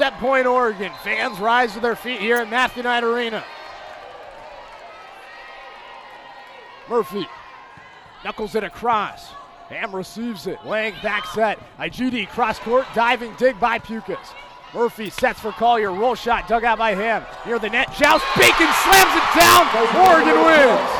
Set point Oregon. Fans rise to their feet here at Matthew Knight Arena. Murphy knuckles it across. Ham receives it. Lang back set. IGD cross court diving dig by Pukas. Murphy sets for Colyer. Roll shot dug out by Ham. Near the net. Joust Bacon slams it down. Oregon wins.